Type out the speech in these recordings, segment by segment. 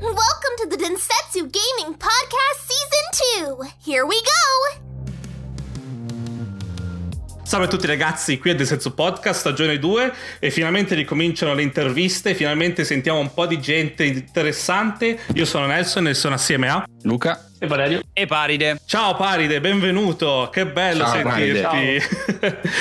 Welcome to the Densetsu Gaming Podcast Season 2. Here we go. Salve a tutti ragazzi, qui è Senso Podcast, stagione 2 e finalmente ricominciano le interviste, finalmente sentiamo un po' di gente interessante. Io sono Nelson e sono assieme a Luca e Valerio e Paride. Ciao Paride, benvenuto, che bello Ciao, sentirti.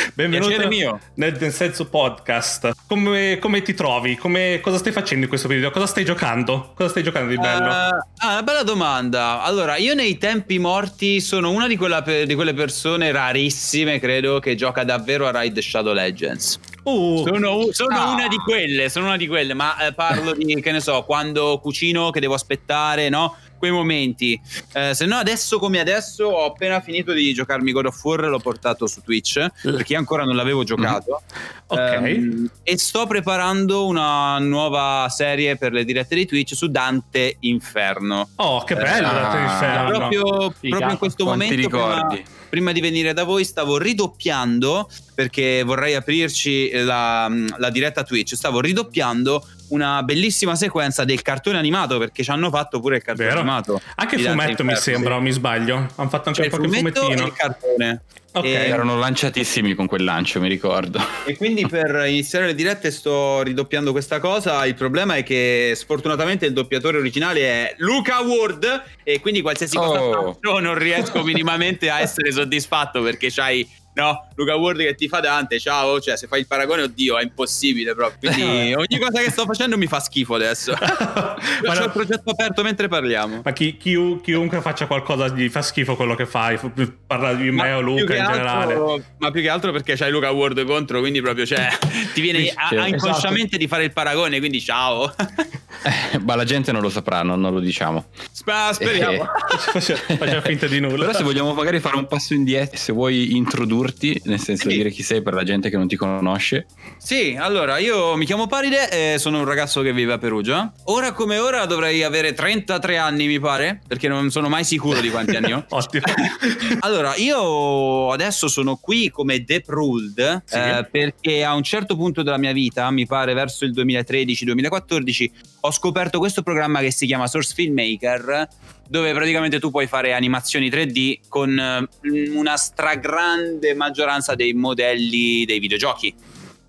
benvenuto mio. nel Densetsu Podcast. Come, come ti trovi? Come, cosa stai facendo in questo periodo? Cosa stai giocando? Cosa stai giocando di bello? Uh, ah, una bella domanda. Allora, io nei tempi morti sono una di, quella, di quelle persone rarissime, credo, che gioca davvero a Ride Shadow Legends. Uh, sono, sono ah. una di quelle, sono una di quelle, ma eh, parlo di, che ne so, quando cucino che devo aspettare, no? Quei momenti. Eh, se no, adesso come adesso, ho appena finito di giocarmi God of War, l'ho portato su Twitch perché io ancora non l'avevo giocato. Mm. Ok. Um, e sto preparando una nuova serie per le dirette di Twitch su Dante Inferno. Oh, che bello! Eh, Dante Inferno. Proprio, proprio in questo Quanti momento. ricordi? Prima, prima di venire da voi stavo ridoppiando perché vorrei aprirci la, la diretta Twitch. Stavo ridoppiando una bellissima sequenza del cartone animato perché ci hanno fatto pure il cartone Vero. Animato. Anche il fumetto mi sembra, o mi sbaglio? Hanno fatto anche cioè, qualche fumettino. E il cartone. Ok, e... erano lanciatissimi con quel lancio, mi ricordo. E quindi per iniziare le dirette sto ridoppiando questa cosa. Il problema è che sfortunatamente il doppiatore originale è Luca Ward e quindi qualsiasi cosa oh. faccio non riesco minimamente a essere soddisfatto perché c'hai no? Luca Ward che ti fa Dante, ciao, cioè se fai il paragone, oddio, è impossibile proprio. Quindi ogni cosa che sto facendo mi fa schifo adesso. ma ho no, il progetto aperto mentre parliamo. Ma chi, chi, chiunque faccia qualcosa gli fa schifo quello che fai, parla di me o Luca in generale. Altro, ma più che altro perché c'hai Luca Ward contro, quindi proprio cioè, ti viene a, a inconsciamente esatto. di fare il paragone, quindi ciao. Eh, ma la gente non lo saprà, non, non lo diciamo. Sp- speriamo. Eh. Facciamo finta di nulla. Però se vogliamo magari fare un passo indietro, se vuoi introdurti, nel senso sì. di dire chi sei per la gente che non ti conosce. Sì, allora io mi chiamo Paride e sono un ragazzo che vive a Perugia. Ora come ora dovrei avere 33 anni, mi pare, perché non sono mai sicuro di quanti anni ho. Ottimo. allora, io adesso sono qui come Depruled sì. eh, perché a un certo punto della mia vita, mi pare verso il 2013-2014, ho scoperto questo programma che si chiama Source Filmmaker dove praticamente tu puoi fare animazioni 3D con eh, una stragrande maggioranza dei modelli dei videogiochi.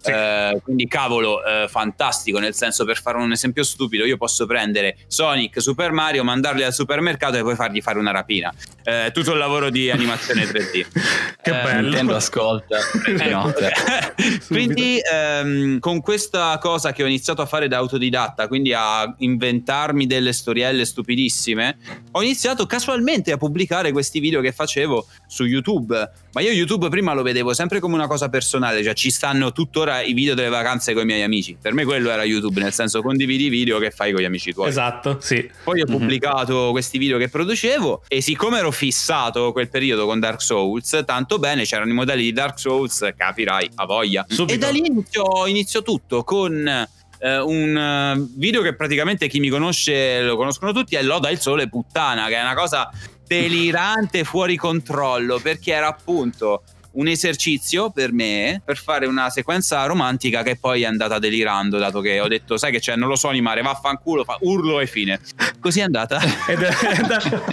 Sì. Eh, quindi cavolo, eh, fantastico, nel senso per fare un esempio stupido, io posso prendere Sonic, Super Mario, mandarli al supermercato e poi fargli fare una rapina. Eh, tutto il lavoro di animazione 3D. che eh, bello. Nintendo ascolta. Eh, no, quindi ehm, con questa cosa che ho iniziato a fare da autodidatta, quindi a inventarmi delle storielle stupidissime, ho iniziato casualmente a pubblicare questi video che facevo su YouTube. Ma io YouTube prima lo vedevo sempre come una cosa personale, cioè ci stanno tuttora i video delle vacanze con i miei amici. Per me quello era YouTube, nel senso condividi i video che fai con gli amici tuoi. Esatto, sì. Poi ho mm-hmm. pubblicato questi video che producevo e siccome ero fissato quel periodo con Dark Souls, tanto bene, c'erano i modelli di Dark Souls, capirai, a voglia. Subito. E da lì inizio, inizio tutto con... Uh, un uh, video che praticamente chi mi conosce lo conoscono tutti è Loda il sole puttana che è una cosa delirante fuori controllo perché era appunto un esercizio per me per fare una sequenza romantica che poi è andata delirando dato che ho detto sai che c'è? Non lo so animare vaffanculo fa urlo e fine. Così è andata. Ed, è,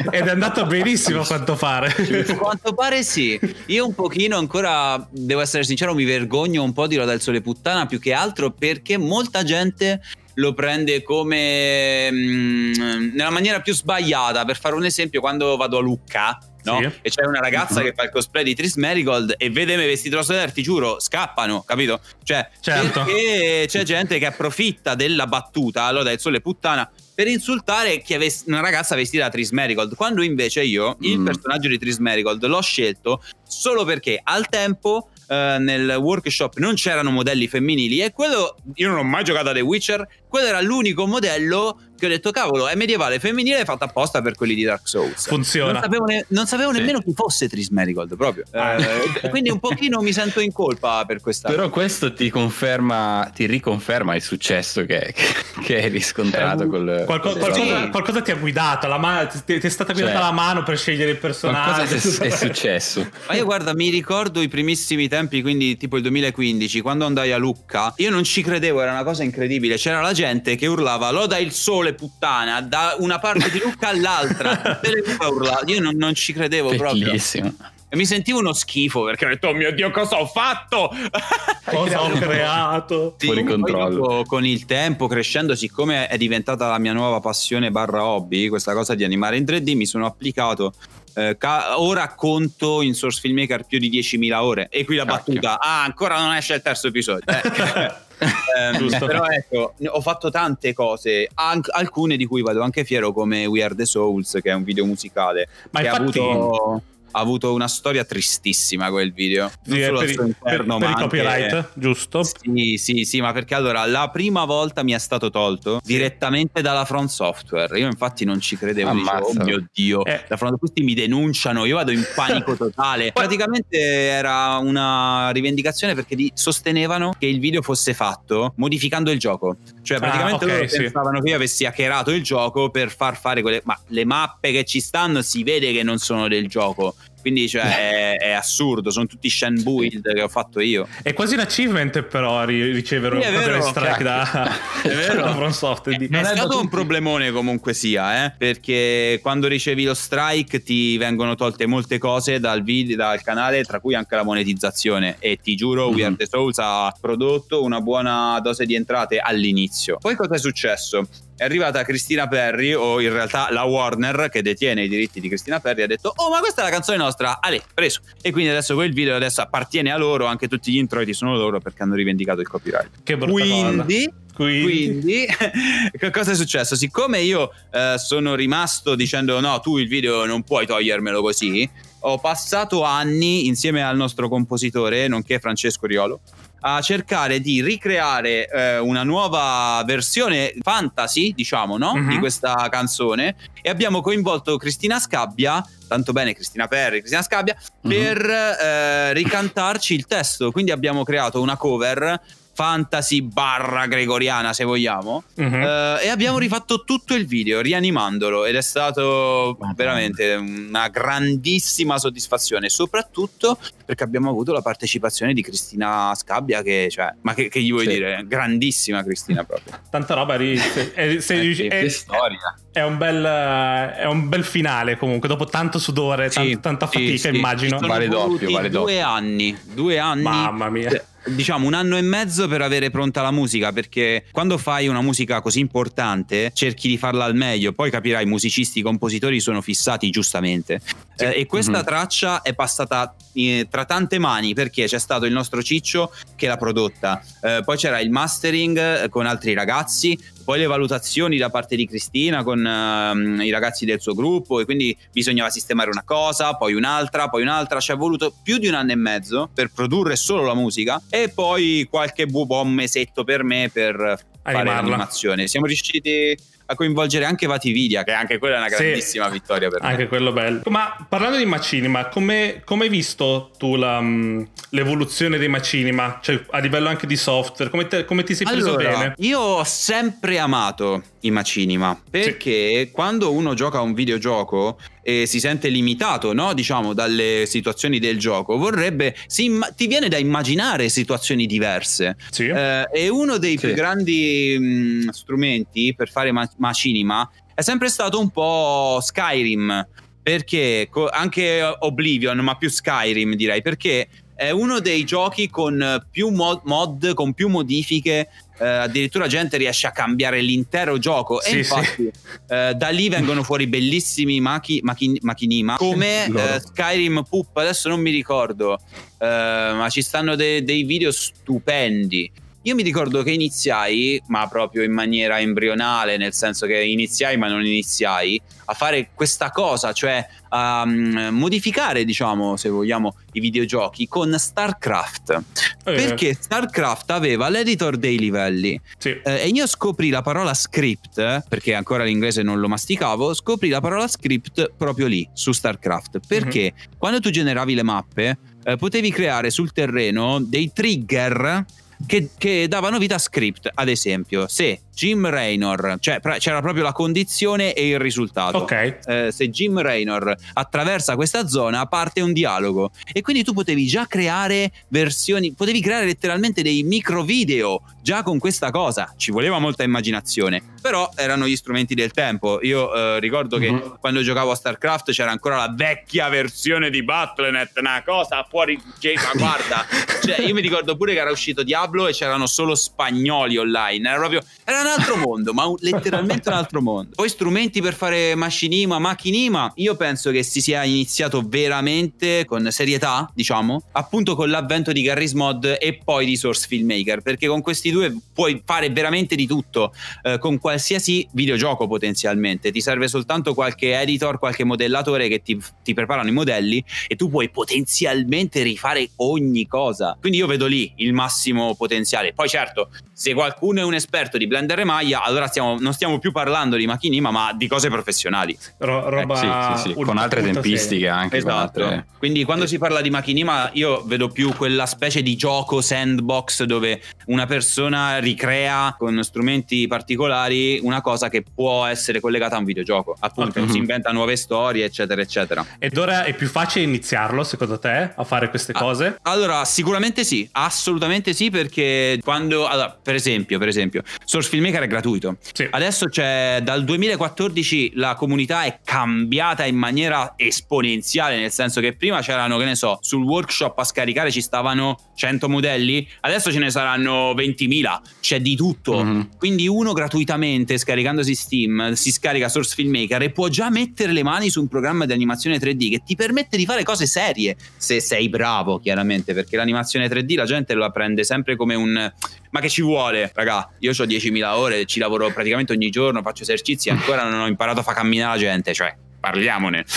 ed è andato benissimo a quanto pare. A quanto pare sì. Io un pochino ancora devo essere sincero mi vergogno un po' di Roda del Sole puttana più che altro perché molta gente lo prende come mh, mm, nella maniera più sbagliata per fare un esempio quando vado a Lucca no? Sì. E c'è una ragazza che fa il cosplay di Tris Marigold e vede me vestito rosso ti giuro, scappano, capito? Cioè, certo. perché c'è gente che approfitta della battuta, allora il sole puttana, per insultare una ragazza vestita da Tris Marigold, quando invece io mm. il personaggio di Tris Marigold l'ho scelto solo perché al tempo Uh, nel workshop non c'erano modelli femminili e quello io non ho mai giocato a The Witcher quello era l'unico modello che ho detto cavolo è medievale femminile fatta apposta per quelli di Dark Souls funziona non sapevo, ne- non sapevo sì. nemmeno chi fosse Tris Marigold proprio ah. eh, quindi un pochino mi sento in colpa per questa però questo ti conferma ti riconferma il successo che, che hai riscontrato eh, col, qualco- qualcosa, sì. qualcosa, ti ha guidato la mano, ti, ti è stata guidata cioè, la mano per scegliere il personaggio qualcosa è, è successo ma io guarda mi ricordo i primissimi tempi quindi tipo il 2015 quando andai a Lucca io non ci credevo era una cosa incredibile c'era la gente che urlava loda il sole parole puttana da una parte di Lucca all'altra. Io non, non, ci credevo Bellissimo. proprio. E mi sentivo uno schifo perché ho detto, oh mio Dio, cosa ho fatto? cosa ho creato? Sì, Fuori controllo. Con il tempo, crescendo, siccome è diventata la mia nuova passione barra hobby, questa cosa di animare in 3D, mi sono applicato eh, ora conto in Source Filmmaker più di 10.000 ore. E qui la Cacchio. battuta, ah, ancora non esce il terzo episodio. Eh. eh, però ecco, ho fatto tante cose, anc- alcune di cui vado anche fiero, come We Are the Souls, che è un video musicale. Ma che infatti... ha avuto ha avuto una storia tristissima quel video. Non sì, solo per, interno, per, per i copyright, giusto? Sì, sì, sì, ma perché allora la prima volta mi è stato tolto sì. direttamente dalla Front Software. Io infatti non ci credevo, dicevo, oh mio Dio, eh. la Front questi mi denunciano, io vado in panico totale. Praticamente era una rivendicazione perché sostenevano che il video fosse fatto modificando il gioco. Cioè, praticamente ah, okay, loro sì. pensavano che io avessi hackerato il gioco per far fare quelle. Ma le mappe che ci stanno si vede che non sono del gioco. Quindi cioè, è, è, assurdo, sono tutti Shen build che ho fatto io. È quasi un achievement però ricevere un vero, strike da, è vero. da From Software. È, è stato un problemone comunque sia, eh? perché quando ricevi lo strike ti vengono tolte molte cose dal, video, dal canale, tra cui anche la monetizzazione e ti giuro mm-hmm. Weird Souls ha prodotto una buona dose di entrate all'inizio. Poi cosa è successo? È arrivata Cristina Perry, o in realtà la Warner che detiene i diritti di Cristina Perry, ha detto: Oh, ma questa è la canzone nostra, Ale, preso. E quindi adesso quel video adesso appartiene a loro, anche tutti gli introiti sono loro perché hanno rivendicato il copyright. Che brutta quindi, quindi, che cosa è successo? Siccome io eh, sono rimasto dicendo no, tu il video non puoi togliermelo così, ho passato anni insieme al nostro compositore, nonché Francesco Riolo, a cercare di ricreare eh, una nuova versione fantasy, diciamo, no? uh-huh. di questa canzone e abbiamo coinvolto Cristina Scabbia, tanto bene Cristina Perri, Cristina Scabbia, uh-huh. per eh, ricantarci il testo. Quindi abbiamo creato una cover fantasy barra gregoriana se vogliamo. Uh-huh. uh, e abbiamo rifatto tutto il video rianimandolo ed è stato Madonna. veramente una grandissima soddisfazione soprattutto perché abbiamo avuto la partecipazione di Cristina Scabbia che cioè ma che, che gli vuoi sì. dire? Grandissima Cristina proprio. Tanta roba se, eh, se, eh, è, che storia. è un, bel, è un bel finale comunque dopo tanto sudore sì, tant- tanta fatica sì, immagino. Vale doppio, vale doppio due anni due anni mamma mia diciamo un anno e mezzo per avere pronta la musica perché quando fai una musica così importante cerchi di farla al meglio poi capirai i musicisti i compositori sono fissati giustamente sì. eh, e questa mm-hmm. traccia è passata eh, tra tante mani perché c'è stato il nostro Ciccio che l'ha prodotta eh, poi c'era il mastering eh, con altri ragazzi poi le valutazioni da parte di Cristina con uh, i ragazzi del suo gruppo e quindi bisognava sistemare una cosa, poi un'altra, poi un'altra, ci è voluto più di un anno e mezzo per produrre solo la musica e poi qualche buon mesetto per me per fare l'animazione. Siamo riusciti a coinvolgere anche Vatividia, che anche quella è una grandissima sì, vittoria per me. Anche quello bello. Ma parlando di Macinima, come, come hai visto tu la, mm, l'evoluzione dei Macinima? Cioè, a livello anche di software, come, te, come ti sei preso allora, bene? Io ho sempre amato i Macinima perché sì. quando uno gioca a un videogioco e si sente limitato, no? diciamo, dalle situazioni del gioco, vorrebbe, si, ti viene da immaginare situazioni diverse. Sì. Eh, e uno dei sì. più grandi mh, strumenti per fare ma- Macinima è sempre stato un po' Skyrim, perché anche Oblivion, ma più Skyrim direi, perché è uno dei giochi con più mod, mod con più modifiche Uh, addirittura gente riesce a cambiare l'intero gioco. Sì, e infatti sì. uh, da lì vengono fuori bellissimi machi, machin, machinima. Come uh, Skyrim Poop adesso non mi ricordo ma ci stanno de- dei video stupendi io mi ricordo che iniziai, ma proprio in maniera embrionale, nel senso che iniziai ma non iniziai, a fare questa cosa, cioè a um, modificare, diciamo, se vogliamo, i videogiochi con StarCraft. Eh. Perché StarCraft aveva l'editor dei livelli. Sì. Eh, e io scoprì la parola script, perché ancora l'inglese non lo masticavo, scoprì la parola script proprio lì, su StarCraft. Perché mm-hmm. quando tu generavi le mappe, eh, potevi creare sul terreno dei trigger che, che, davano vita a script. Ad esempio, se Jim Raynor, cioè c'era proprio la condizione e il risultato. Ok. Eh, se Jim Raynor attraversa questa zona, parte un dialogo e quindi tu potevi già creare versioni, potevi creare letteralmente dei micro video già con questa cosa. Ci voleva molta immaginazione, però erano gli strumenti del tempo. Io eh, ricordo che uh-huh. quando giocavo a StarCraft c'era ancora la vecchia versione di Battle.net, una cosa fuori, ma guarda, cioè, io mi ricordo pure che era uscito Diablo e c'erano solo spagnoli online, era proprio era un altro mondo, ma un, letteralmente un altro mondo. Poi strumenti per fare machinima, macchinima, io penso che si sia iniziato veramente con serietà, diciamo, appunto con l'avvento di Garry's Mod e poi di Source Filmmaker, perché con questi due puoi fare veramente di tutto, eh, con qualsiasi videogioco potenzialmente, ti serve soltanto qualche editor, qualche modellatore che ti, ti preparano i modelli e tu puoi potenzialmente rifare ogni cosa. Quindi io vedo lì il massimo potenziale. Poi certo, se qualcuno è un esperto di Blender Maya, allora stiamo, non stiamo più parlando di macchinima, ma di cose professionali. Ro- roba eh, sì, sì, sì. con altre tempistiche anche. Esatto. Altre... Quindi quando si parla di macchinima, io vedo più quella specie di gioco sandbox dove una persona ricrea con strumenti particolari una cosa che può essere collegata a un videogioco. Appunto, okay. si inventa nuove storie, eccetera, eccetera. Ed ora è più facile iniziarlo, secondo te, a fare queste ah, cose? Allora, sicuramente sì, assolutamente sì, perché quando. Allora, per esempio, per esempio, Source Filmmaker è gratuito. Sì. Adesso c'è dal 2014 la comunità è cambiata in maniera esponenziale, nel senso che prima c'erano, che ne so, sul workshop a scaricare ci stavano 100 modelli, adesso ce ne saranno 20.000, c'è di tutto. Mm-hmm. Quindi uno gratuitamente scaricandosi Steam si scarica Source Filmmaker e può già mettere le mani su un programma di animazione 3D che ti permette di fare cose serie, se sei bravo, chiaramente, perché l'animazione 3D la gente la prende sempre come un ma che ci vuole, raga? Io ho 10.000 ore, ci lavoro praticamente ogni giorno, faccio esercizi e ancora non ho imparato a far camminare la gente, cioè parliamone.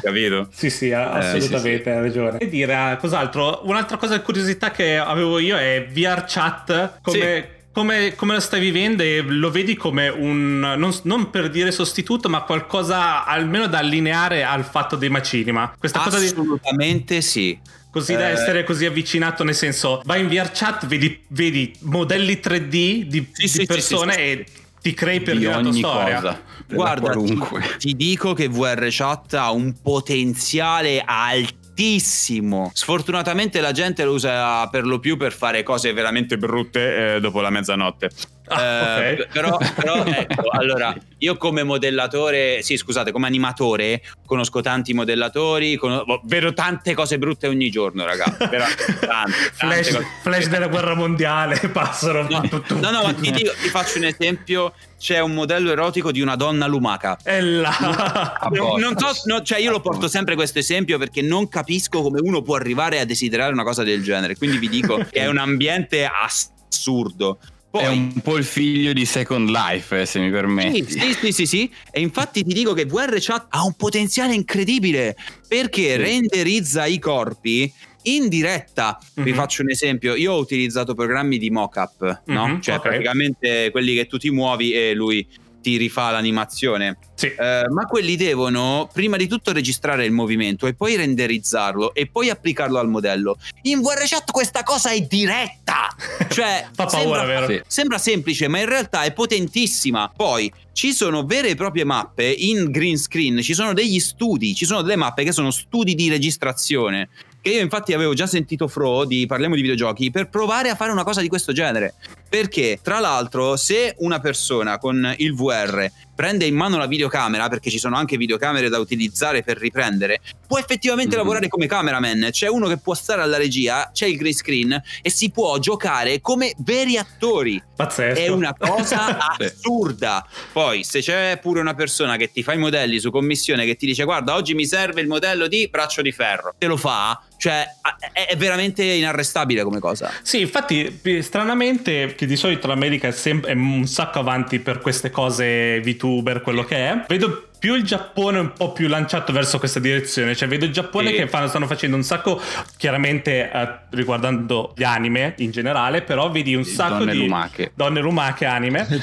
Capito? Sì, sì, assolutamente, eh, sì, sì. hai ragione. E dire cos'altro? Un'altra cosa di curiosità che avevo io è VR chat come... Sì. Come, come, lo stai vivendo e lo vedi come un, non, non, per dire sostituto, ma qualcosa almeno da allineare al fatto dei macinima. Questa Assolutamente di... sì. Così eh... da essere così avvicinato, nel senso, vai in VR chat, vedi, vedi modelli 3D di, sì, di persone e ti crei per di tua storia. Cosa, Guarda, ti, ti dico che VR Chat ha un potenziale altissimo. Sfortunatamente la gente lo usa per lo più per fare cose veramente brutte eh, dopo la mezzanotte. Ah, eh, però, però ecco, allora, io come modellatore, sì, scusate, come animatore, conosco tanti modellatori, con... Boh, vedo tante cose brutte ogni giorno, raga. Però, tante, tante flash, cose... flash, della guerra mondiale passano. No, no, no, ma ti, dico, ti faccio un esempio. C'è un modello erotico di una donna lumaca. E là. Non, non so, no, cioè io lo porto sempre questo esempio perché non capisco come uno può arrivare a desiderare una cosa del genere. Quindi vi dico che è un ambiente assurdo. Poi, è un po' il figlio di Second Life, eh, se mi permetti. Sì, sì, sì, sì, sì. E infatti ti dico che VR Chat ha un potenziale incredibile perché sì. renderizza i corpi in diretta. Mm-hmm. Vi mhm. faccio un esempio: io ho utilizzato programmi di mockup, no? Mm-hmm, cioè, okay. praticamente quelli che tu ti muovi e lui ti rifà l'animazione. Sì. Eh, ma quelli devono prima di tutto registrare il movimento e poi renderizzarlo e poi applicarlo al modello. In VRChat questa cosa è diretta. Cioè, Fa paura, sembra, vero? Sì. sembra semplice, ma in realtà è potentissima. Poi ci sono vere e proprie mappe in green screen, ci sono degli studi, ci sono delle mappe che sono studi di registrazione che io infatti avevo già sentito Fro di Parliamo di videogiochi per provare a fare una cosa di questo genere. Perché, tra l'altro, se una persona con il VR prende in mano la videocamera, perché ci sono anche videocamere da utilizzare per riprendere, può effettivamente mm-hmm. lavorare come cameraman. C'è uno che può stare alla regia, c'è il green screen e si può giocare come veri attori. Pazzesco. È una cosa assurda. Poi, se c'è pure una persona che ti fa i modelli su commissione, che ti dice: Guarda, oggi mi serve il modello di braccio di ferro, te lo fa cioè, è veramente inarrestabile come cosa. Sì, infatti, stranamente, che di solito l'America è, sempre, è un sacco avanti per queste cose VTuber, quello che è, vedo più il Giappone è un po' più lanciato verso questa direzione. Cioè, vedo il Giappone Sì. che fanno- stanno facendo un sacco, chiaramente eh, riguardando gli anime in generale, però vedi un sacco Donne di lumache. donne lumache anime.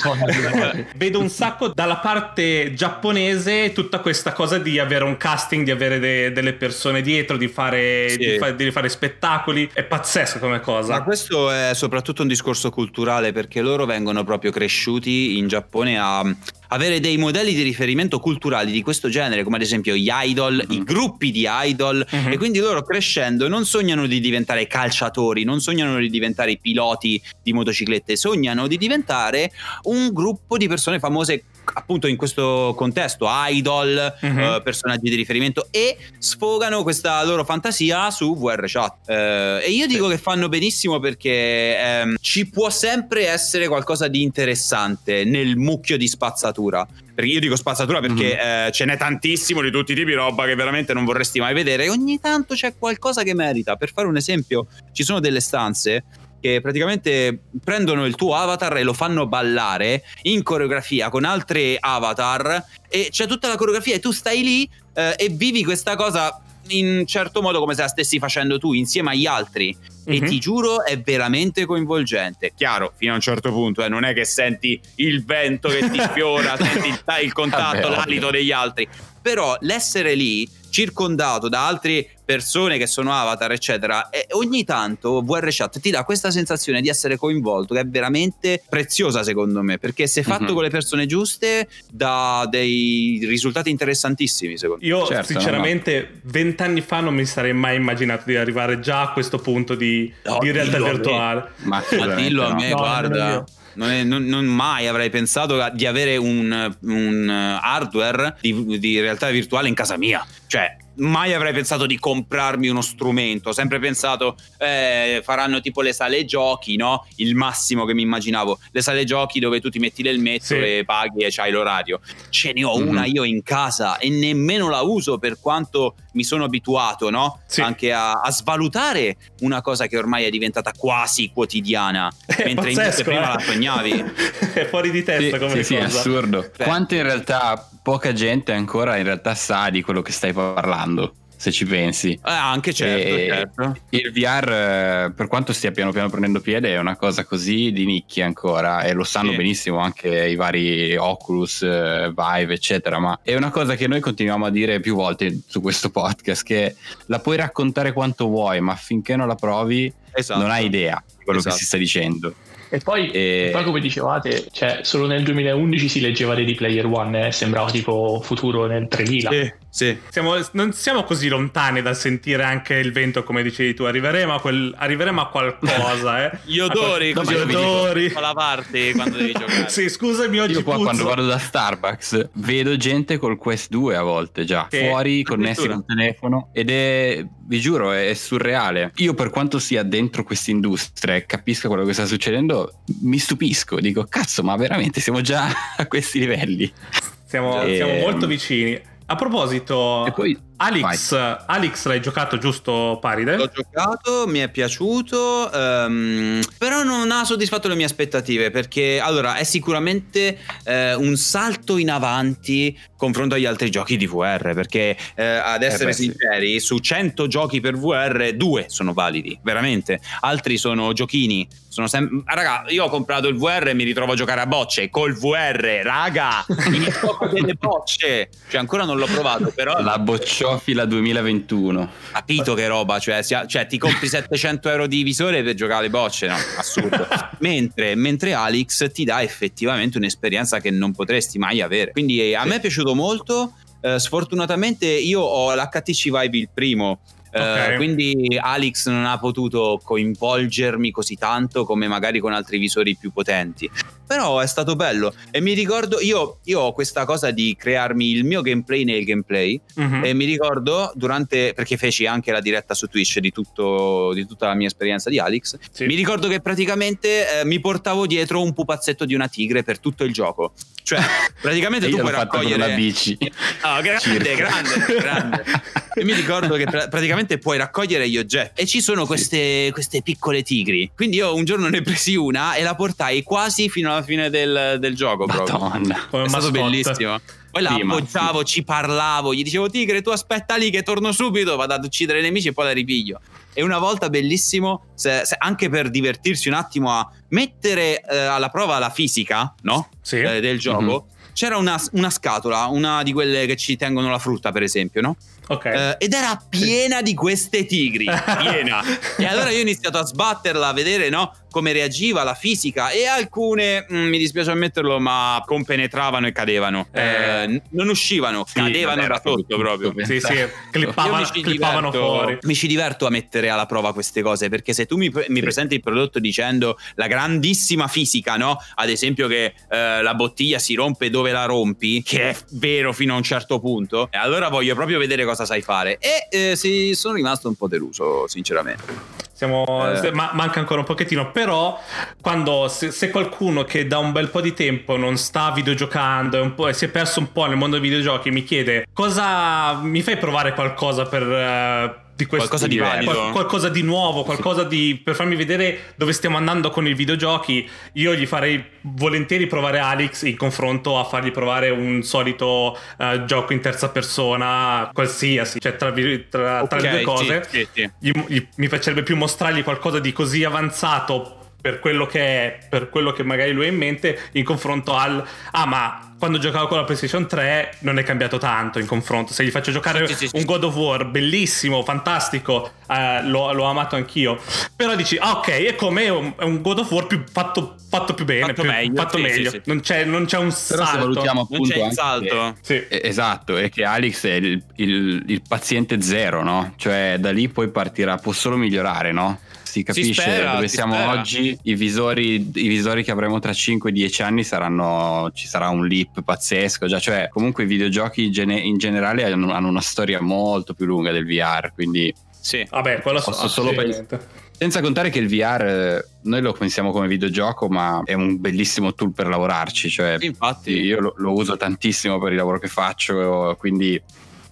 Vedo un sacco dalla parte giapponese tutta questa cosa di avere un casting, di avere de- delle persone dietro, di fare, Sì. di, fa- di fare spettacoli. È pazzesco come cosa. Ma questo è soprattutto un discorso culturale perché loro vengono proprio cresciuti in Giappone a avere dei modelli di riferimento culturali di questo genere, come ad esempio gli idol, i gruppi di idol, Mhm. e quindi loro crescendo non sognano di diventare calciatori, non sognano di diventare piloti di motociclette, sognano di diventare un gruppo di persone famose appunto in questo contesto, idol, Mhm. eh, personaggi di riferimento e sfogano questa loro fantasia su VR chat. Eh, e io dico che fanno benissimo perché ehm, ci può sempre essere qualcosa di interessante nel mucchio di spazzatura. Perché io dico spazzatura perché eh, ce n'è tantissimo di tutti i tipi, roba che veramente non vorresti mai vedere. E ogni tanto c'è qualcosa che merita. Per fare un esempio, ci sono delle stanze che praticamente prendono il tuo avatar e lo fanno ballare in coreografia con altri avatar e c'è tutta la coreografia e tu stai lì eh, e vivi questa cosa in certo modo come se la stessi facendo tu insieme agli altri e Mhm. ti giuro è veramente coinvolgente chiaro fino a un certo punto eh, non è che senti il vento che ti sfiora senti il, il contatto Vabbè, l'alito ovvio. degli altri però l'essere lì circondato da altre persone che sono avatar eccetera e ogni tanto VR Chat ti dà questa sensazione di essere coinvolto che è veramente preziosa secondo me perché se fatto Mhm. con le persone giuste dà dei risultati interessantissimi secondo me Io Certo, sinceramente vent'anni fa non mi sarei mai immaginato di arrivare già a questo punto di, No, di realtà dillo a me. virtuale. Ma Ma dillo a no. me, No, guarda. Non, è- non- non mai avrei pensato di avere un, un hardware di, di realtà virtuale in casa mia. Cioè, mai avrei pensato di comprarmi uno strumento. Ho sempre pensato, eh, faranno tipo le sale giochi, no? Il massimo che mi immaginavo. Le sale giochi dove tu ti metti l'elmetto Sì. e paghi e c'hai l'orario. Ce ne ho Mhm. una io in casa e nemmeno la uso per quanto mi sono abituato, no? Sì. Anche a, a svalutare una cosa che ormai è diventata quasi quotidiana. È Mentre invece pazzesco, prima eh. la sognavi. è fuori di testa Sì, come sì, sì, è cosa. assurdo. Cioè- Quanto in realtà poca gente ancora in realtà sa di quello che stai parlando, se ci pensi. Eh, anche certo, E- certo. Il VR, eh, per quanto stia piano piano prendendo piede, è una cosa così di nicchia ancora e lo sanno Sì. benissimo anche i vari Oculus, eh, Vive, eccetera. Ma è una cosa che noi continuiamo a dire più volte su questo podcast: che la puoi raccontare quanto vuoi, ma finché non la provi, Esatto. non hai idea di quello Esatto. che si sta dicendo. E poi, e poi, come dicevate, cioè, solo nel 2011 si leggeva Ready Player One, eh, sembrava tipo futuro nel 3000. Sì, sì. Siamo- non siamo così lontani dal sentire anche il vento, come dicevi tu. Arriveremo a, quel- arriveremo a qualcosa, eh. Gli odori, gli dico, odori. Fa la parte quando devi giocare. sì, scusami, oggi Io qua puzzo. quando vado da Starbucks vedo gente col Quest 2 a volte già, Che- fuori, connessi col telefono ed è, vi giuro, è, è surreale. Io per quanto sia dentro questa industria e capisca quello che sta succedendo, mi stupisco, dico cazzo, ma veramente siamo già a questi livelli. Siamo, E- siamo molto vicini. A proposito, E poi Alex, Alex l'hai giocato giusto, Paride? L'ho giocato, mi è piaciuto, ehm, però non ha soddisfatto le mie aspettative perché allora è sicuramente eh, un salto in avanti confronto agli altri giochi di VR perché eh, ad essere beh, sì. sinceri su 100 giochi per VR due sono validi, veramente, altri sono giochini, sono sem- ah, raga io ho comprato il VR e mi ritrovo a giocare a bocce col VR, raga, il gioco delle bocce, cioè ancora non l'ho provato però la bocciofila 2021. capito che roba, cioè, cioè, ti compri 700 euro di visore per giocare alle bocce, no, assurdo. mentre, mentre Alex ti dà effettivamente un'esperienza che non potresti mai avere. Quindi eh, a me è piaciuto molto. eh, sfortunatamente io ho l'HTC Vive il primo. eh, Ok. quindi Alex non ha potuto coinvolgermi così tanto come magari con altri visori più potenti però è stato bello e mi ricordo io, io ho questa cosa di crearmi il mio gameplay nel gameplay Mhm. e mi ricordo durante, perché feci anche la diretta su Twitch di, tutto, di tutta la mia esperienza di Alex, Sì. mi ricordo che praticamente eh, mi portavo dietro un pupazzetto di una tigre per tutto il gioco. Cioè, praticamente tu puoi raccogliere... una bici. Ah, grande, Circa. grande, grande. e mi ricordo che pra- praticamente puoi raccogliere gli oggetti e ci sono queste, queste, piccole tigri. Quindi io un giorno ne presi una e la portai quasi fino alla fine del, del gioco. Madonna. Proprio. È stato bellissimo. Poi la appoggiavo, ci parlavo, gli dicevo tigre tu aspetta lì che torno subito, vado ad uccidere i nemici e poi la ripiglio. E una volta bellissimo, se, se anche per divertirsi un attimo a mettere eh, alla prova la fisica no? sì. eh, del gioco, mm-hmm. c'era una, una scatola, una di quelle che ci tengono la frutta per esempio, no? Okay. Uh, ed era piena di queste tigri, piena. e allora io ho iniziato a sbatterla, a vedere no, come reagiva la fisica e alcune, mm, mi dispiace ammetterlo, ma compenetravano e cadevano. Eh. Eh, non uscivano, sì, cadevano da sotto proprio. Sì, sì, clippavano, mi clippavano diverto, fuori. Mi ci diverto a mettere alla prova queste cose perché se tu mi, mi sì. presenti il prodotto dicendo la grandissima fisica, no? Ad esempio che eh, la bottiglia si rompe dove la rompi, che è vero fino a un certo punto, allora voglio proprio vedere cosa sai fare. E eh, sì, sono rimasto un po' deluso, sinceramente. Siamo, eh. ma, manca ancora un pochettino, però quando se, se, qualcuno che da un bel po' di tempo non sta videgiocando e, si è perso un po' nel mondo dei videogiochi mi chiede cosa mi fai provare qualcosa per... Uh, di questo, qualcosa di valido. Qual- qualcosa di nuovo, qualcosa di per farmi vedere dove stiamo andando con i videogiochi. Io gli farei volentieri provare Alex in confronto a fargli provare un solito uh, gioco in terza persona, qualsiasi, cioè tra, tra, okay, tra le due cose. Sì, sì, sì. Gli, gli, mi piacerebbe più mostrargli qualcosa di così avanzato per quello che è, per quello che magari lui ha in mente, in confronto al ah, ma quando giocavo con la PlayStation 3 non è cambiato tanto in confronto. Se gli faccio giocare sì, sì, sì, un God of War bellissimo, fantastico, eh, l'ho, l'ho, amato anch'io. Però dici, ah, ok, è come un, è un God of War più fatto, fatto più bene, fatto più, meglio. Fatto meglio. Non, c'è, non, c'è, un Però salto. se valutiamo appunto non c'è il salto. Che, esatto, è che Alex è il, il, il paziente zero, no? Cioè da lì poi partirà, può solo migliorare, no? Si capisce si spera, dove siamo spera. oggi, i visori, i visori, che avremo tra 5-10 anni saranno, ci sarà un leap pazzesco, già, cioè comunque i videogiochi in generale hanno, hanno una storia molto più lunga del VR, quindi sì. Vabbè, quello posso solo pensare. Senza contare che il VR noi lo pensiamo come videogioco, ma è un bellissimo tool per lavorarci. Cioè, Infatti, io lo, lo uso tantissimo per il lavoro che faccio, quindi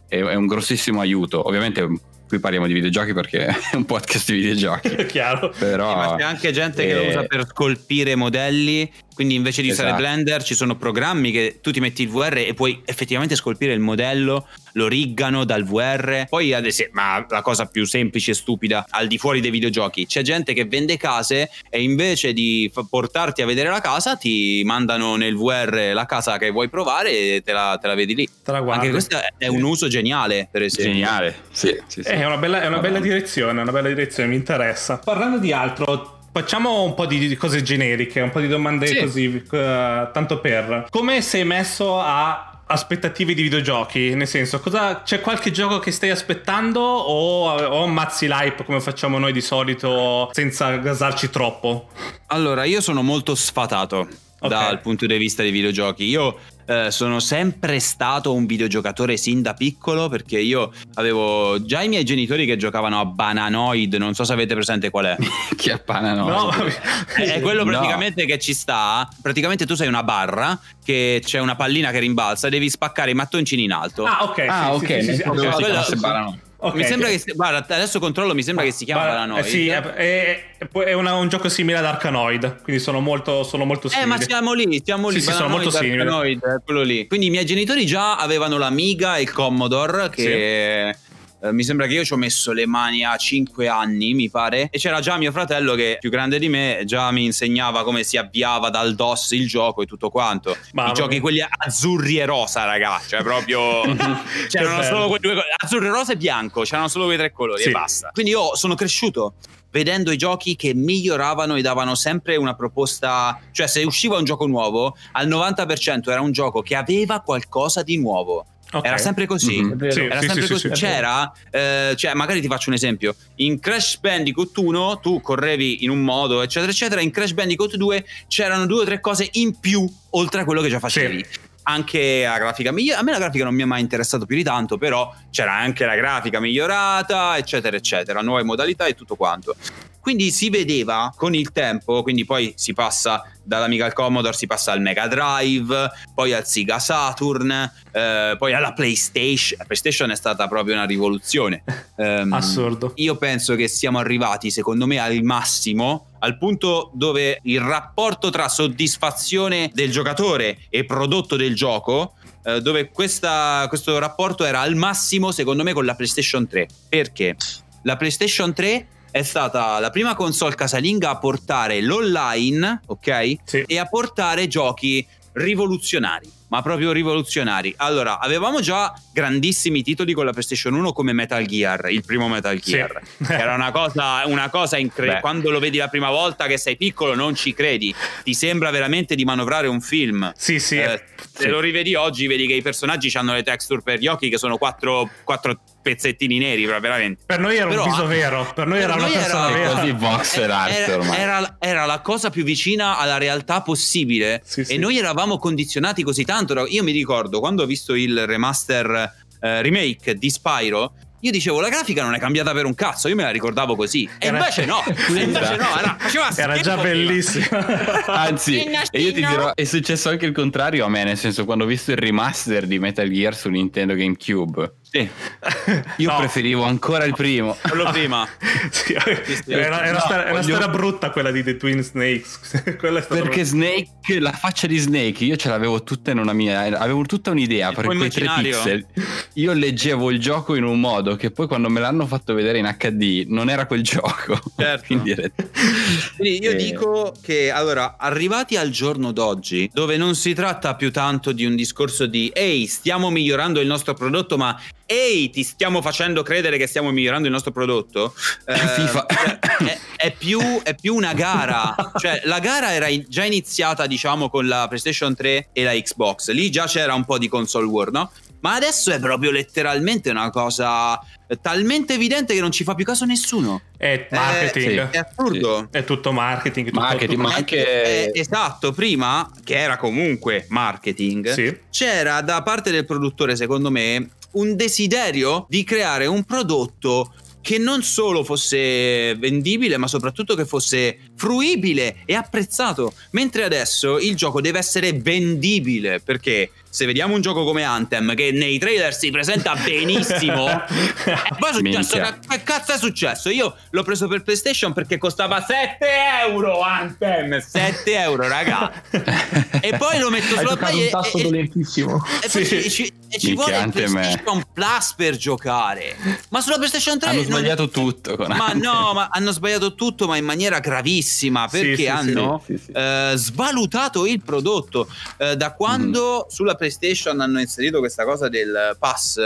è, è un grossissimo aiuto. Ovviamente qui parliamo di videogiochi perché è un podcast di videogiochi. Chiaro. Però, sì, ma c'è anche gente eh... che lo usa per scolpire modelli. Quindi invece di esatto. usare Blender ci sono programmi che tu ti metti il VR e puoi effettivamente scolpire il modello, lo riggano dal VR. Poi ad esempio, ma la cosa più semplice e stupida al di fuori dei videogiochi, c'è gente che vende case e invece di portarti a vedere la casa ti mandano nel VR la casa che vuoi provare e te la, te la vedi lì. Te la Anche questo è un uso geniale, per esempio. Geniale, sì. sì, sì. È una bella, è una bella direzione, una bella direzione, mi interessa. Parlando di altro, Facciamo un po' di cose generiche, un po' di domande sì. così, uh, tanto per. Come sei messo a aspettative di videogiochi? Nel senso, cosa, c'è qualche gioco che stai aspettando o, o ammazzi l'hype come facciamo noi di solito senza gasarci troppo? Allora, io sono molto sfatato okay. dal punto di vista dei videogiochi. Io eh, sono sempre stato un videogiocatore sin da piccolo perché io avevo già i miei genitori che giocavano a Bananoid, non so se avete presente qual è. Chi è Bananoid? No, è quello praticamente no. che ci sta. Praticamente tu sei una barra che c'è una pallina che rimbalza e devi spaccare i mattoncini in alto. Ah, ok. Ah, sì, ok. Sì, sì, sì, okay. Quello, Okay, mi sembra che, guarda, adesso controllo, mi sembra ah, che si chiama Paranoid. Eh sì, è, è, una, un gioco simile ad Arkanoid, quindi sono molto, sono molto simili. Eh, ma siamo lì, siamo lì. Sì, sì sono molto simili. Arkanoid, quello lì. Quindi i miei genitori già avevano l'Amiga e il Commodore che... Sì eh, mi sembra che io ci ho messo le mani a 5 anni, mi pare, e c'era già mio fratello che più grande di me già mi insegnava come si avviava dal DOS il gioco e tutto quanto. Ma I giochi quelli azzurri e rosa, ragazzi, cioè proprio c'erano solo quei due azzurro, rosa e bianco, c'erano solo quei tre colori sì. e basta. Quindi io sono cresciuto vedendo i giochi che miglioravano e davano sempre una proposta, cioè se usciva un gioco nuovo, al 90% era un gioco che aveva qualcosa di nuovo. Okay. Era sempre così. Mm-hmm. Sì, Era sì, sempre sì, così. C'era, eh, cioè, magari ti faccio un esempio. In Crash Bandicoot 1 tu correvi in un modo, eccetera, eccetera. In Crash Bandicoot 2 c'erano due o tre cose in più oltre a quello che già facevi. Anche la grafica migliorata. A me la grafica non mi è mai interessato più di tanto, però c'era anche la grafica migliorata, eccetera, eccetera. Nuove modalità e tutto quanto. Quindi si vedeva con il tempo, quindi poi si passa dall'Amiga al Commodore, si passa al Mega Drive, poi al Sega Saturn, eh, poi alla PlayStation. La PlayStation è stata proprio una rivoluzione. Um, Assurdo. Io penso che siamo arrivati, secondo me, al massimo al punto dove il rapporto tra soddisfazione del giocatore e prodotto del gioco eh, dove questa, questo rapporto era al massimo secondo me con la PlayStation 3 perché la PlayStation 3 è stata la prima console casalinga a portare l'online, ok? Sì. E a portare giochi rivoluzionari, ma proprio rivoluzionari. Allora, avevamo già grandissimi titoli con la PlayStation 1 come Metal Gear, il primo Metal Gear. Sì. Era una cosa, una cosa incredibile. Quando lo vedi la prima volta che sei piccolo non ci credi. Ti sembra veramente di manovrare un film. Sì, sì. Eh, se sì. lo rivedi oggi vedi che i personaggi hanno le texture per gli occhi che sono quattro, quattro pezzettini neri, veramente. Per noi era Però, un viso vero, per noi per era noi una persona era, vera. Così voxel art ormai. Era, era, la cosa più vicina alla realtà possibile sì, e sì. noi eravamo condizionati così tanto. Io mi ricordo quando ho visto il remaster eh, remake di Spyro, io dicevo la grafica non è cambiata per un cazzo, io me la ricordavo così. E era... invece no, e invece no, era, era già bellissimo. Anzi, e io ti dirò, è successo anche il contrario a me, nel senso quando ho visto il remaster di Metal Gear su Nintendo GameCube sì. Io no. preferivo ancora il primo. Quello prima. sì, era, era, no, sta, era voglio... storia brutta quella di The Twin Snakes. Perché brutta. Snake, la faccia di Snake, io ce l'avevo tutta in una mia. Avevo tutta un'idea per quei tre pixel. Io leggevo il gioco in un modo che poi quando me l'hanno fatto vedere in HD non era quel gioco. Certo. Quindi, Quindi io e... dico che allora, arrivati al giorno d'oggi, dove non si tratta più tanto di un discorso di ehi, stiamo migliorando il nostro prodotto, ma ehi ti stiamo facendo credere che stiamo migliorando il nostro prodotto eh, FIFA. Cioè, è, è, più, è, più, una gara cioè la gara era già iniziata diciamo con la PlayStation 3 e la Xbox lì già c'era un po' di console war no? ma adesso è proprio letteralmente una cosa talmente evidente che non ci fa più caso nessuno è marketing è, è assurdo sì. è tutto marketing, tutto, marketing tutto. ma anche esatto prima che era comunque marketing sì. c'era da parte del produttore secondo me un desiderio di creare un prodotto che non solo fosse vendibile, ma soprattutto che fosse fruibile e apprezzato. Mentre adesso il gioco deve essere vendibile perché se vediamo un gioco come Anthem che nei trailer si presenta benissimo poi è successo che, che cazzo è successo? Io l'ho preso per PlayStation perché costava 7 euro Anthem 7 euro raga. E poi lo metto sulla pagina un tasto e, dolentissimo. e, sì. e, ci, e ci vuole il PlayStation me. Plus per giocare. Ma sulla PlayStation 3 hanno sbagliato non... tutto ma no ma hanno sbagliato tutto ma in maniera gravissima perché sì, hanno sì, eh, svalutato il prodotto. Eh, da quando mm. sulla PlayStation PlayStation hanno inserito questa cosa del pass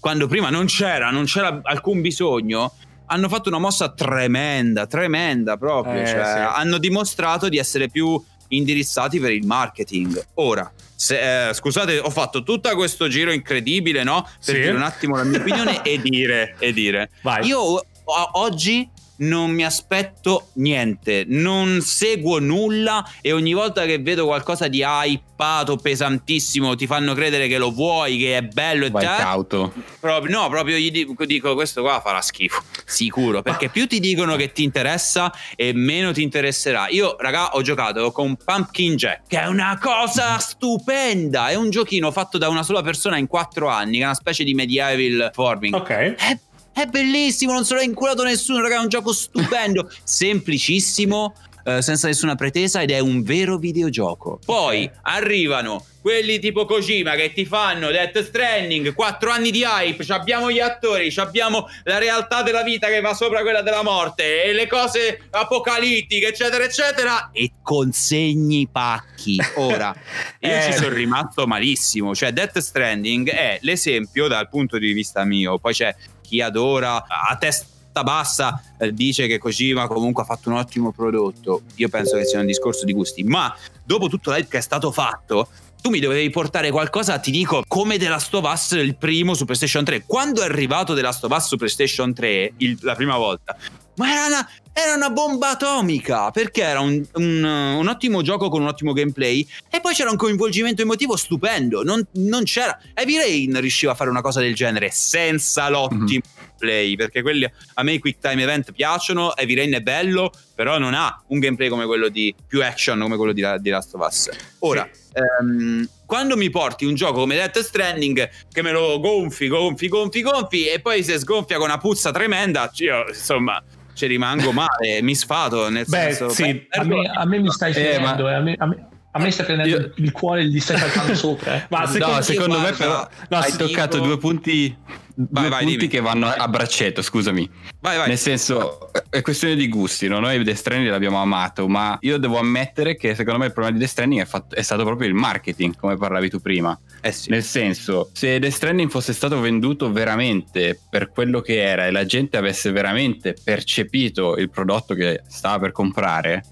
quando prima non c'era, non c'era alcun bisogno. Hanno fatto una mossa tremenda, tremenda proprio. Eh, cioè, sì. Hanno dimostrato di essere più indirizzati per il marketing. Ora, se, eh, scusate, ho fatto tutto questo giro incredibile, no? Per sì. dire un attimo la mia opinione e dire, e dire. Vai. Io o- oggi non mi aspetto niente, non seguo nulla e ogni volta che vedo qualcosa di hypato, pesantissimo, ti fanno credere che lo vuoi, che è bello e cauto. Proprio, no, proprio gli dico, dico questo qua farà schifo, sicuro, perché più ti dicono che ti interessa e meno ti interesserà. Io, raga, ho giocato con Pumpkin Jack, che è una cosa stupenda, è un giochino fatto da una sola persona in quattro anni, che è una specie di medieval forming. Ok. È è bellissimo, non se l'ha inculato nessuno, raga, è un gioco stupendo, semplicissimo, eh, senza nessuna pretesa ed è un vero videogioco. Poi arrivano quelli tipo Kojima che ti fanno Death Stranding, 4 anni di hype, abbiamo gli attori, abbiamo la realtà della vita che va sopra quella della morte e le cose apocalittiche, eccetera, eccetera, e consegni pacchi. Ora, io eh. ci sono rimasto malissimo, cioè Death Stranding è l'esempio dal punto di vista mio, poi c'è chi adora a testa bassa eh, dice che Kojima comunque ha fatto un ottimo prodotto. Io penso che sia un discorso di gusti, ma dopo tutto l'hype che è stato fatto, tu mi dovevi portare qualcosa, ti dico, come The Last of Us il primo su PlayStation 3. Quando è arrivato The Last of Us su PlayStation 3 il, la prima volta, ma era una, era una bomba atomica perché era un, un, un, ottimo gioco con un ottimo gameplay e poi c'era un coinvolgimento emotivo stupendo. Non, non c'era. Heavy Rain riusciva a fare una cosa del genere senza l'ottimo. Mm-hmm roleplay, perché quelli a me i quick time event piacciono, Heavy Rain è bello, però non ha un gameplay come quello di più action come quello di, di Last of Us. Ora, sì. Ehm, quando mi porti un gioco come Death Stranding che me lo gonfi, gonfi, gonfi, gonfi e poi si sgonfia con una puzza tremenda, io insomma ci rimango male, mi sfato nel Beh, senso sì, beh, a, me, a, me, mi stai eh, finendo, ma... eh, a me, a me a me sta prendendo Io... il cuore e gli stai saltando sopra. Eh. Ma secondo, no, secondo guarda, me però no, hai toccato due punti, vai, due vai, punti che vanno a braccetto, scusami. Vai, vai. Nel senso, è questione di gusti, no? noi Death Stranding l'abbiamo amato, ma io devo ammettere che secondo me il problema di Death Stranding è, fatto, è stato proprio il marketing, come parlavi tu prima. Eh sì. Nel senso, se Death Stranding fosse stato venduto veramente per quello che era e la gente avesse veramente percepito il prodotto che stava per comprare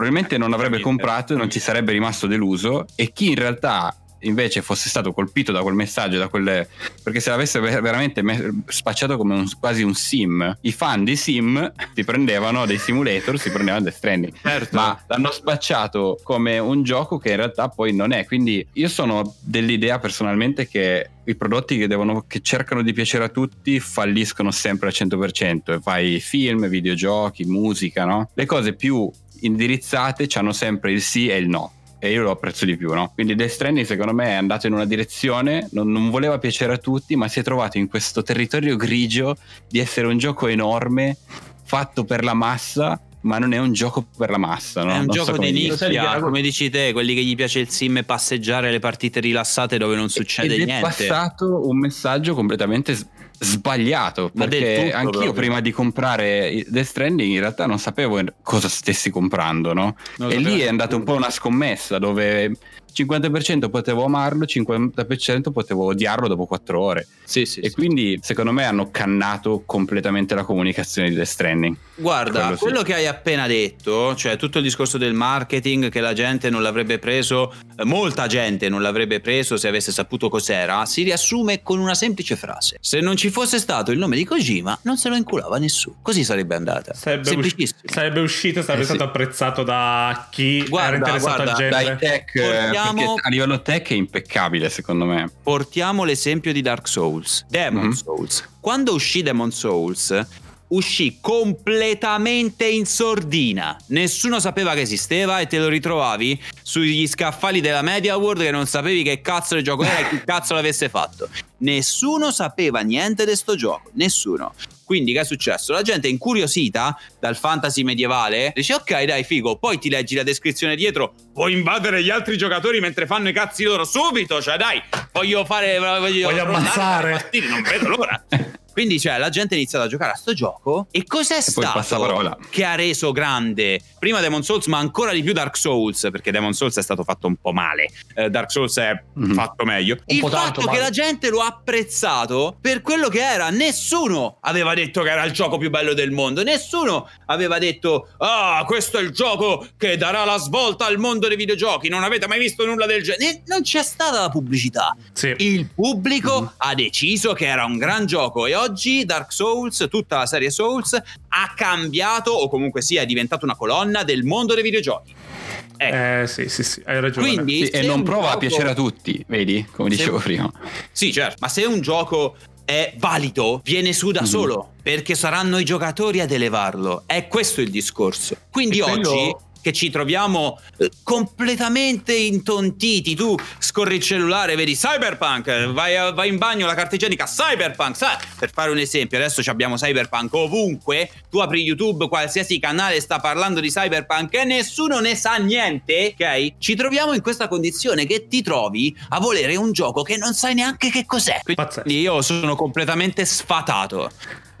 probabilmente non avrebbe comprato e non ci sarebbe rimasto deluso e chi in realtà invece fosse stato colpito da quel messaggio, da quelle... perché se l'avesse veramente spacciato come un, quasi un sim, i fan di sim si prendevano dei simulator, si prendevano Death Stranding, certo. ma l'hanno spacciato come un gioco che in realtà poi non è. Quindi io sono dell'idea personalmente che i prodotti che, devono, che cercano di piacere a tutti falliscono sempre al 100% e fai film, videogiochi, musica, no? Le cose più indirizzate hanno sempre il sì e il no e io lo apprezzo di più, no? Quindi Death Stranding secondo me è andato in una direzione, non, non, voleva piacere a tutti, ma si è trovato in questo territorio grigio di essere un gioco enorme, fatto per la massa, ma non è un gioco per la massa, no? È un non gioco so di nicchia, come dici te, quelli che gli piace il sim e passeggiare le partite rilassate dove non succede Ed niente. È passato un messaggio completamente sbagliato perché anch'io proprio. prima di comprare Death Stranding in realtà non sapevo cosa stessi comprando no? e lì è andata un po' una scommessa dove 50% potevo amarlo, 50% potevo odiarlo dopo 4 ore. Sì, sì, e sì. quindi secondo me hanno cannato completamente la comunicazione di Death Stranding. Guarda, quello, quello sì. che hai appena detto, cioè tutto il discorso del marketing che la gente non l'avrebbe preso, eh, molta gente non l'avrebbe preso se avesse saputo cos'era, si riassume con una semplice frase. Se non ci fosse stato il nome di Kojima, non se lo inculava nessuno. Così sarebbe andata. Sarebbe, Semplicissimo. Usci- sarebbe uscito, sarebbe eh, stato apprezzato da chi guarda, era interessato guarda, al genere. Dai tech, Portiamo a livello tech è impeccabile secondo me. Portiamo l'esempio di Dark Souls, Demon mm-hmm. Souls. Quando uscì Demon Souls uscì completamente in sordina. Nessuno sapeva che esisteva e te lo ritrovavi sugli scaffali della Media World che non sapevi che cazzo di gioco era e chi cazzo l'avesse fatto. Nessuno sapeva niente di sto gioco, nessuno. Quindi che è successo? La gente incuriosita dal fantasy medievale dice ok dai figo, poi ti leggi la descrizione dietro, puoi invadere gli altri giocatori mentre fanno i cazzi loro subito, cioè dai, voglio fare... Voglio, voglio ammazzare. Non vedo l'ora. Quindi cioè, la gente ha iniziato a giocare a sto gioco e cos'è e stato che ha reso grande prima Demon Souls ma ancora di più Dark Souls perché Demon Souls è stato fatto un po' male eh, Dark Souls è mm-hmm. fatto meglio un il fatto che male. la gente lo ha apprezzato per quello che era nessuno aveva detto che era il gioco più bello del mondo nessuno aveva detto ah questo è il gioco che darà la svolta al mondo dei videogiochi non avete mai visto nulla del genere non c'è stata la pubblicità sì. il pubblico mm-hmm. ha deciso che era un gran gioco e oggi Dark Souls, tutta la serie Souls, ha cambiato o comunque sia è diventato una colonna del mondo dei videogiochi. Ecco. Eh sì, sì, sì, hai ragione. Quindi, sì, e non prova gioco... a piacere a tutti, vedi? Come dicevo se... prima. Sì, certo, ma se un gioco è valido, viene su da mm-hmm. solo, perché saranno i giocatori ad elevarlo. È questo il discorso. Quindi e oggi quello che ci troviamo eh, completamente intontiti. Tu scorri il cellulare, vedi Cyberpunk, vai, a, vai in bagno la carta igienica, Cyberpunk, sai? Per fare un esempio, adesso abbiamo Cyberpunk ovunque. Tu apri YouTube, qualsiasi canale sta parlando di Cyberpunk e nessuno ne sa niente, ok? Ci troviamo in questa condizione che ti trovi a volere un gioco che non sai neanche che cos'è. Quindi io sono completamente sfatato.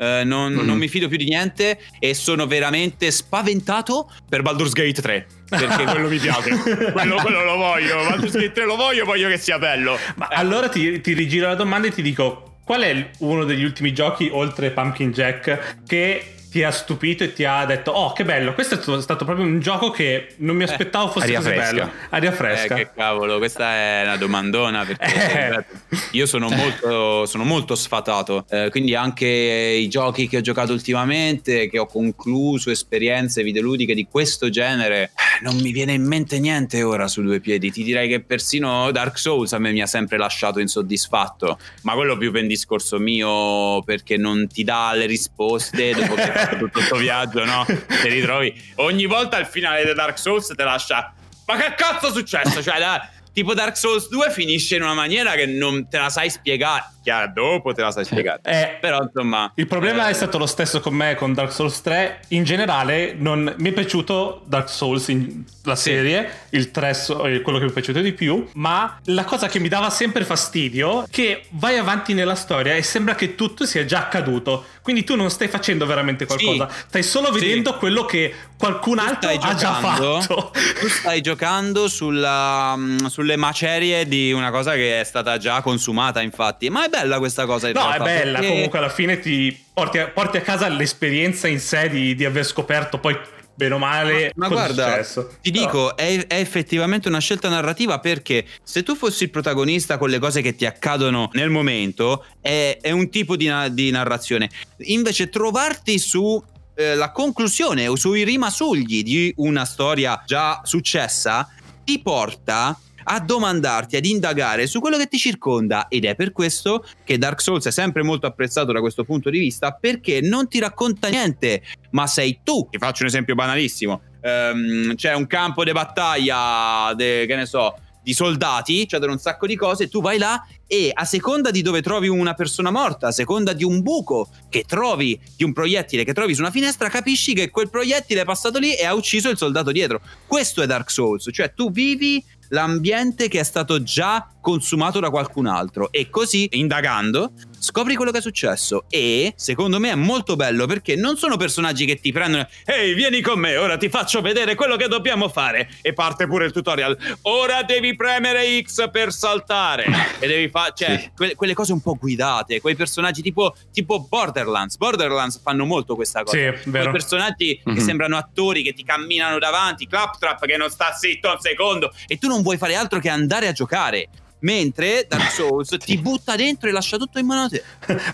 Uh, non, mm-hmm. non, mi fido più di niente e sono veramente spaventato per Baldur's Gate 3 perché quello mi piace quello, quello, lo voglio Baldur's Gate 3 lo voglio voglio che sia bello ma eh. allora ti, ti rigiro la domanda e ti dico qual è uno degli ultimi giochi oltre Pumpkin Jack che ti ha stupito e ti ha detto oh che bello questo è stato proprio un gioco che non mi aspettavo fosse aria così fresca. bello aria fresca Eh, che cavolo, questa è una domandona perché Eh. io sono molto, sono molto sfatato, eh, quindi anche i giochi che ho giocato ultimamente, che ho concluso, esperienze videoludiche di questo genere, eh, non mi viene in mente niente ora su due piedi. Ti direi che persino Dark Souls a me mi ha sempre lasciato insoddisfatto, ma quello più per un discorso mio perché non ti dà le risposte dopo che tutto questo viaggio, no? Ti ritrovi ogni volta al finale di Dark Souls te lascia ma che cazzo è successo? Cioè, da- tipo Dark Souls 2 finisce in una maniera che non te la sai spiegare. Chiaro, dopo te la sai spiegare. Eh, Però insomma. Il problema eh, è stato lo stesso con me con Dark Souls 3. In generale, non- mi è piaciuto Dark Souls, in- la Sì. serie, il 3 so- è quello che mi è piaciuto di più. Ma la cosa che mi dava sempre fastidio è che vai avanti nella storia e sembra che tutto sia già accaduto. Quindi tu non stai facendo veramente qualcosa, stai solo Sì. vedendo quello che qualcun tu altro stai ha già giocando- fatto. Tu stai giocando sulla, mm, sulle macerie di una cosa che è stata già consumata, infatti. Ma è bella questa cosa in No, è realtà, bella. perché- Comunque, alla fine ti porti a, porti a casa l'esperienza in sé di, di aver scoperto poi, bene o male, Ma è guarda, successo. ti Però- dico, è, è effettivamente una scelta narrativa perché se tu fossi il protagonista con le cose che ti accadono nel momento, è, è un tipo di, di narrazione. Invece trovarti su eh, la conclusione o sui rimasugli di una storia già successa ti porta a domandarti, ad indagare su quello che ti circonda ed è per questo che Dark Souls è sempre molto apprezzato da questo punto di vista perché non ti racconta niente, ma sei tu. Ti faccio un esempio banalissimo. Ehm, c'è un campo di battaglia, de- che ne so, di soldati, cioè un sacco di cose, tu vai là e a seconda di dove trovi una persona morta, a seconda di un buco che trovi, di un proiettile che trovi su una finestra, capisci che quel proiettile è passato lì e ha ucciso il soldato dietro. Questo è Dark Souls, cioè tu vivi l'ambiente che è stato già consumato da qualcun altro. E così indagando scopri quello che è successo e secondo me è molto bello perché non sono personaggi che ti prendono ehi vieni con me ora ti faccio vedere quello che dobbiamo fare e parte pure il tutorial ora devi premere X per saltare e devi fare cioè Sì. que- quelle cose un po' guidate quei personaggi tipo, tipo Borderlands Borderlands fanno molto questa cosa Sì, quei vero. personaggi che Mhm. sembrano attori che ti camminano davanti, Claptrap che non sta zitto un secondo e tu non vuoi fare altro che andare a giocare. Mentre Dark Souls ti butta dentro e lascia tutto in mano a te.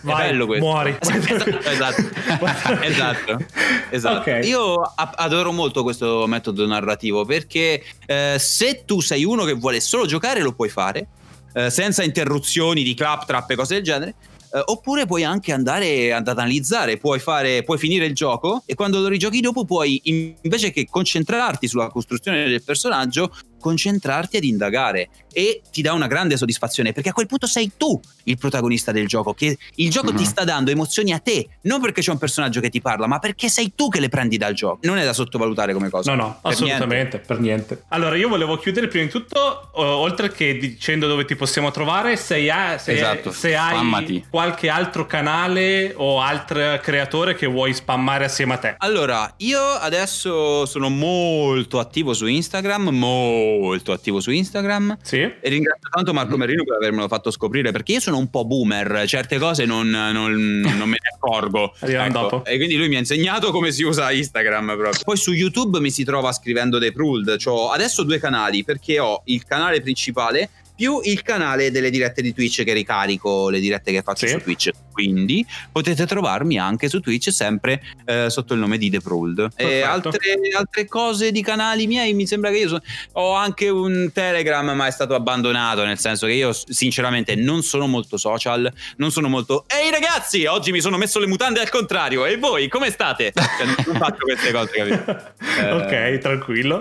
Vai, è bello questo. muori. esatto, esatto. esatto, esatto. Ok. Io adoro molto questo metodo narrativo perché eh, se tu sei uno che vuole solo giocare lo puoi fare eh, senza interruzioni di claptrap e cose del genere. eh, oppure puoi anche andare ad analizzare, puoi, fare, puoi finire il gioco e quando lo rigiochi dopo puoi in- invece che concentrarti sulla costruzione del personaggio, concentrarti ad indagare e ti dà una grande soddisfazione perché a quel punto sei tu il protagonista del gioco, che il gioco ti Mhm. sta dando emozioni a te, non perché c'è un personaggio che ti parla, ma perché sei tu che le prendi dal gioco. Non è da sottovalutare come cosa. No, no, Per assolutamente, per niente. Allora, io volevo chiudere prima di tutto, oltre che dicendo dove ti possiamo trovare, se, hai- se- Esatto, se hai spammati. qualche altro canale o altro creatore che vuoi spammare assieme a te. Allora, io adesso sono molto attivo su Instagram, molto attivo su Instagram. Sì? E ringrazio tanto Marco Merino per avermelo fatto scoprire perché io sono un po' boomer, certe cose non, non- non me ne accorgo. Dopo. E quindi lui mi ha insegnato come si usa Instagram proprio. Poi su YouTube mi si trova scrivendo The Pruld. Ho adesso due canali perché ho il canale principale più il canale delle dirette di Twitch che ricarico le dirette che faccio Sì. su Twitch. Quindi potete trovarmi anche su Twitch sempre eh, sotto il nome di The Pruld. E altre, altre cose di canali miei mi sembra che io so- ho anche un Telegram ma è stato abbandonato nel senso che io sinceramente non sono molto social, non sono molto Ehi ragazzi, oggi mi sono messo le mutande al contrario e voi come state? Cioè, non faccio queste cose, capito? Eh, ok, tranquillo.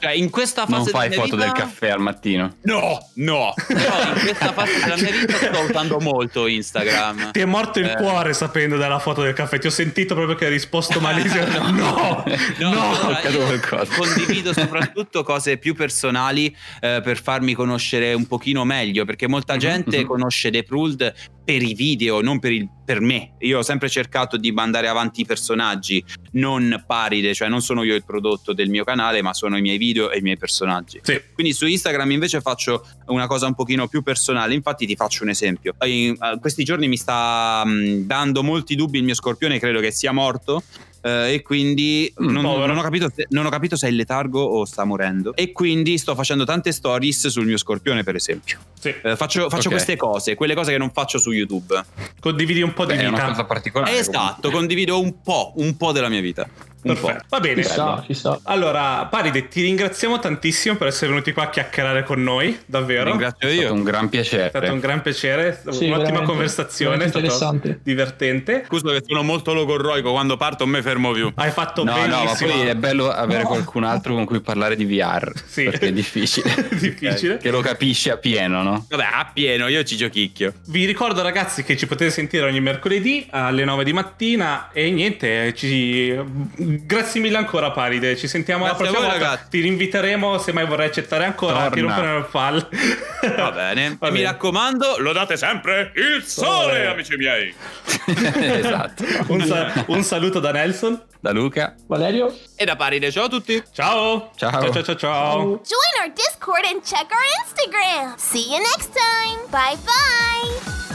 Cioè, in questa fase Non fai foto vita- del caffè al mattino. No, no. Però in questa fase della mia vita sto usando molto Instagram. Ti è morto il Eh. cuore sapendo della foto del caffè. Ti ho sentito proprio che hai risposto malissimo. no, no, io qualcosa. condivido soprattutto cose più personali eh, per farmi conoscere un pochino meglio perché molta gente mhm. conosce The Pruld per i video, non per, il- per me. Io ho sempre cercato di mandare avanti i personaggi, non paride, cioè non sono io il prodotto del mio canale, ma sono i miei video e i miei personaggi. Sì. Quindi su Instagram invece faccio una cosa un pochino più personale. Infatti ti faccio un esempio. In- eh, questi giorni mi sta mh, dando molti dubbi il mio scorpione, credo che sia morto. eh, e quindi Mm, non, non ho capito se, non ho capito se è in letargo o sta morendo. E quindi sto facendo tante stories sul mio scorpione, per esempio. Sì. Eh, faccio faccio Ok. queste cose, quelle cose che non faccio su YouTube. Condividi un po' di Beh, è una vita. cosa particolare. esatto, comunque. condivido un po', un po' della mia vita. Perfetto. Va bene. Ci sta, ci sta. Allora, Paride, ti ringraziamo tantissimo per essere venuti qua a chiacchierare con noi, davvero. Ringrazio È stato io. un gran È piacere. stato un gran piacere, Sì, un'ottima conversazione, è stato interessante. divertente. Scusa che sono molto logorroico, quando parto non mi fermo più. Hai fatto No, no, ma benissimo. poi è bello avere No. qualcun altro con cui parlare di VR. Sì. Perché è difficile. Difficile. Che lo capisci a pieno, no? Vabbè, a pieno, io ci giochicchio. Vi ricordo ragazzi che ci potete sentire ogni mercoledì alle 9 di mattina e niente, ci... grazie mille ancora Paride, ci sentiamo Grazie la a prossima voi, volta. ragazzi. Ti rinviteremo se mai vorrai accettare ancora, ti Torna. rompono le palle. Va bene. Va e mi bene. raccomando, lo date sempre il sole, Sole. amici miei. esatto. un, sa- un saluto da Nelson. Da Luca. Valerio? E da Paride, ciao a tutti. Ciao. Ciao. Ciao ciao ciao. ciao. Join our Discord and check our Instagram. See you next time. Bye bye.